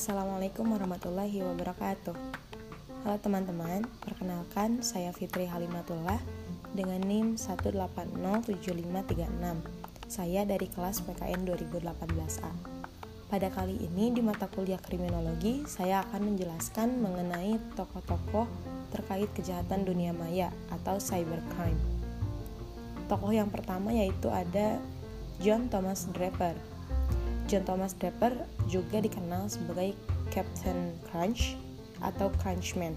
Assalamualaikum warahmatullahi wabarakatuh. Halo teman-teman, perkenalkan saya Fitri Halimatullah dengan NIM 1807536 Saya dari kelas PKN 2018A Pada kali ini di mata kuliah kriminologi, saya akan menjelaskan mengenai tokoh-tokoh terkait kejahatan dunia maya atau cybercrime. Tokoh yang pertama yaitu ada John Thomas Draper John Thomas Draper juga dikenal sebagai Captain Crunch atau Crunchman.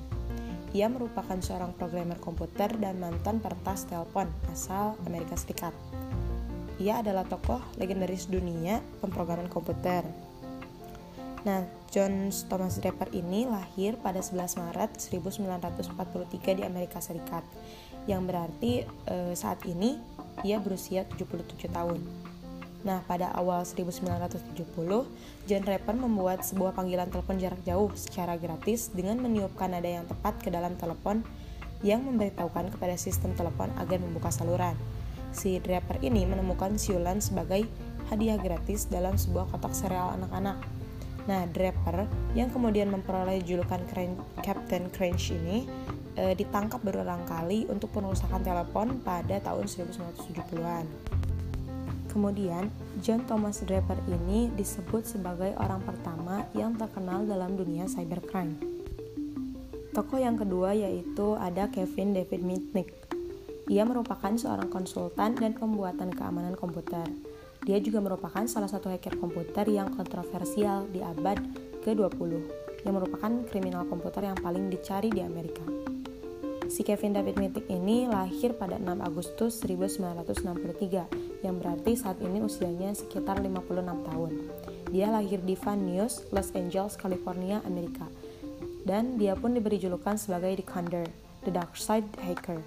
Ia merupakan seorang programmer komputer dan mantan peretas telepon asal Amerika Serikat. Ia adalah tokoh legendaris dunia pemrograman komputer. Nah, John Thomas Draper ini lahir pada 11 Maret 1943 di Amerika Serikat, yang berarti eh, saat ini ia berusia 77 tahun. Nah, pada awal 1970, John Rapper membuat sebuah panggilan telepon jarak jauh secara gratis dengan meniupkan nada yang tepat ke dalam telepon yang memberitahukan kepada sistem telepon agar membuka saluran. Si Draper ini menemukan siulan sebagai hadiah gratis dalam sebuah kotak sereal anak-anak. Nah, Draper yang kemudian memperoleh julukan Captain Crunch ini e, ditangkap berulang kali untuk perusakan telepon pada tahun 1970-an. Kemudian, John Thomas Draper ini disebut sebagai orang pertama yang terkenal dalam dunia cybercrime. Tokoh yang kedua yaitu ada Kevin David Mitnick. Ia merupakan seorang konsultan dan pembuatan keamanan komputer. Dia juga merupakan salah satu hacker komputer yang kontroversial di abad ke-20, yang merupakan kriminal komputer yang paling dicari di Amerika. Si Kevin David Mitnick ini lahir pada 6 Agustus 1963, yang berarti saat ini usianya sekitar 56 tahun. Dia lahir di Van Nuys, Los Angeles, California, Amerika. Dan dia pun diberi julukan sebagai The Condor, The Dark Side Hacker.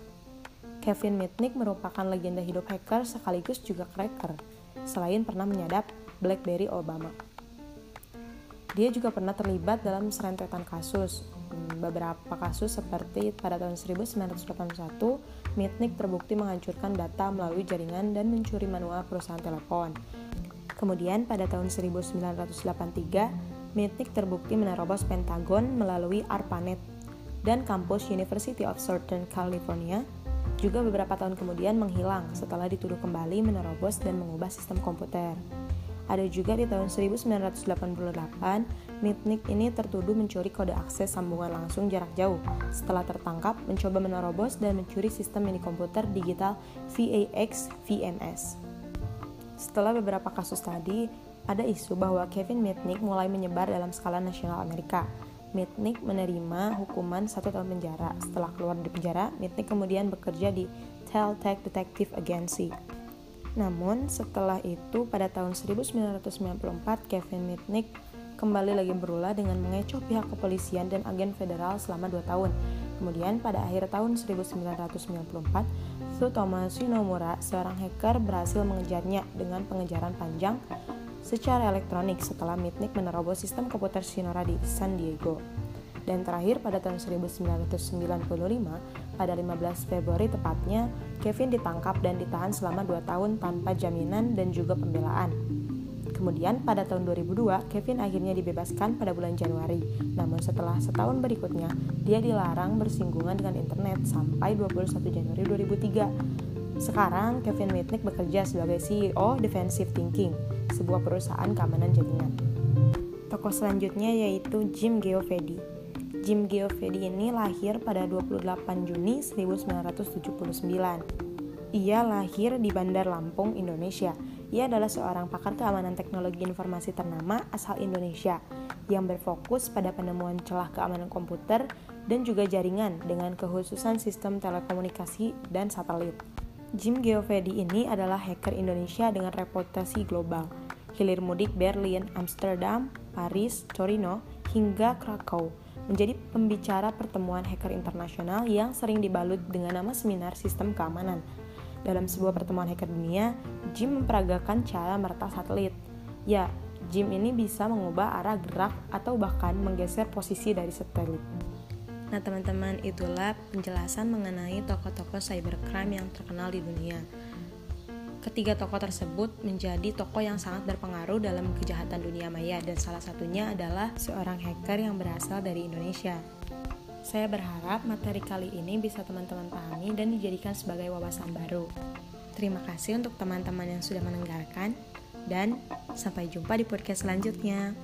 Kevin Mitnick merupakan legenda hidup hacker sekaligus juga cracker, selain pernah menyadap BlackBerry Obama. Dia juga pernah terlibat dalam serentetan kasus, beberapa kasus seperti pada tahun 1981, Mitnick terbukti menghancurkan data melalui jaringan dan mencuri manual perusahaan telepon. Kemudian pada tahun 1983, Mitnick terbukti menerobos Pentagon melalui ARPANET dan kampus University of Southern California juga beberapa tahun kemudian menghilang setelah dituduh kembali menerobos dan mengubah sistem komputer. Ada juga di tahun 1988, Mitnick ini tertuduh mencuri kode akses sambungan langsung jarak jauh setelah tertangkap mencoba menerobos dan mencuri sistem mini komputer digital VAX VMS. Setelah beberapa kasus tadi, ada isu bahwa Kevin Mitnick mulai menyebar dalam skala nasional Amerika. Mitnick menerima hukuman satu tahun penjara. Setelah keluar dari penjara, Mitnick kemudian bekerja di Telltale Detective Agency namun, setelah itu pada tahun 1994, Kevin Mitnick kembali lagi berulah dengan mengecoh pihak kepolisian dan agen federal selama dua tahun. Kemudian pada akhir tahun 1994, Su Thomas Shinomura, seorang hacker, berhasil mengejarnya dengan pengejaran panjang secara elektronik setelah Mitnick menerobos sistem komputer Shinora di San Diego. Dan terakhir pada tahun 1995, pada 15 Februari tepatnya, Kevin ditangkap dan ditahan selama 2 tahun tanpa jaminan dan juga pembelaan. Kemudian pada tahun 2002, Kevin akhirnya dibebaskan pada bulan Januari. Namun setelah setahun berikutnya, dia dilarang bersinggungan dengan internet sampai 21 Januari 2003. Sekarang, Kevin Mitnick bekerja sebagai CEO Defensive Thinking, sebuah perusahaan keamanan jaringan. Tokoh selanjutnya yaitu Jim Geovedi. Jim Geovedi ini lahir pada 28 Juni 1979. Ia lahir di Bandar Lampung, Indonesia. Ia adalah seorang pakar keamanan teknologi informasi ternama asal Indonesia yang berfokus pada penemuan celah keamanan komputer dan juga jaringan dengan kekhususan sistem telekomunikasi dan satelit. Jim Geovedi ini adalah hacker Indonesia dengan reputasi global. Hilir mudik Berlin, Amsterdam, Paris, Torino, hingga Krakow menjadi pembicara pertemuan hacker internasional yang sering dibalut dengan nama seminar sistem keamanan. Dalam sebuah pertemuan hacker dunia, Jim memperagakan cara meretas satelit. Ya, Jim ini bisa mengubah arah gerak atau bahkan menggeser posisi dari satelit. Nah, teman-teman, itulah penjelasan mengenai tokoh-tokoh cybercrime yang terkenal di dunia. Ketiga tokoh tersebut menjadi tokoh yang sangat berpengaruh dalam kejahatan dunia maya dan salah satunya adalah seorang hacker yang berasal dari Indonesia. Saya berharap materi kali ini bisa teman-teman pahami dan dijadikan sebagai wawasan baru. Terima kasih untuk teman-teman yang sudah mendengarkan dan sampai jumpa di podcast selanjutnya.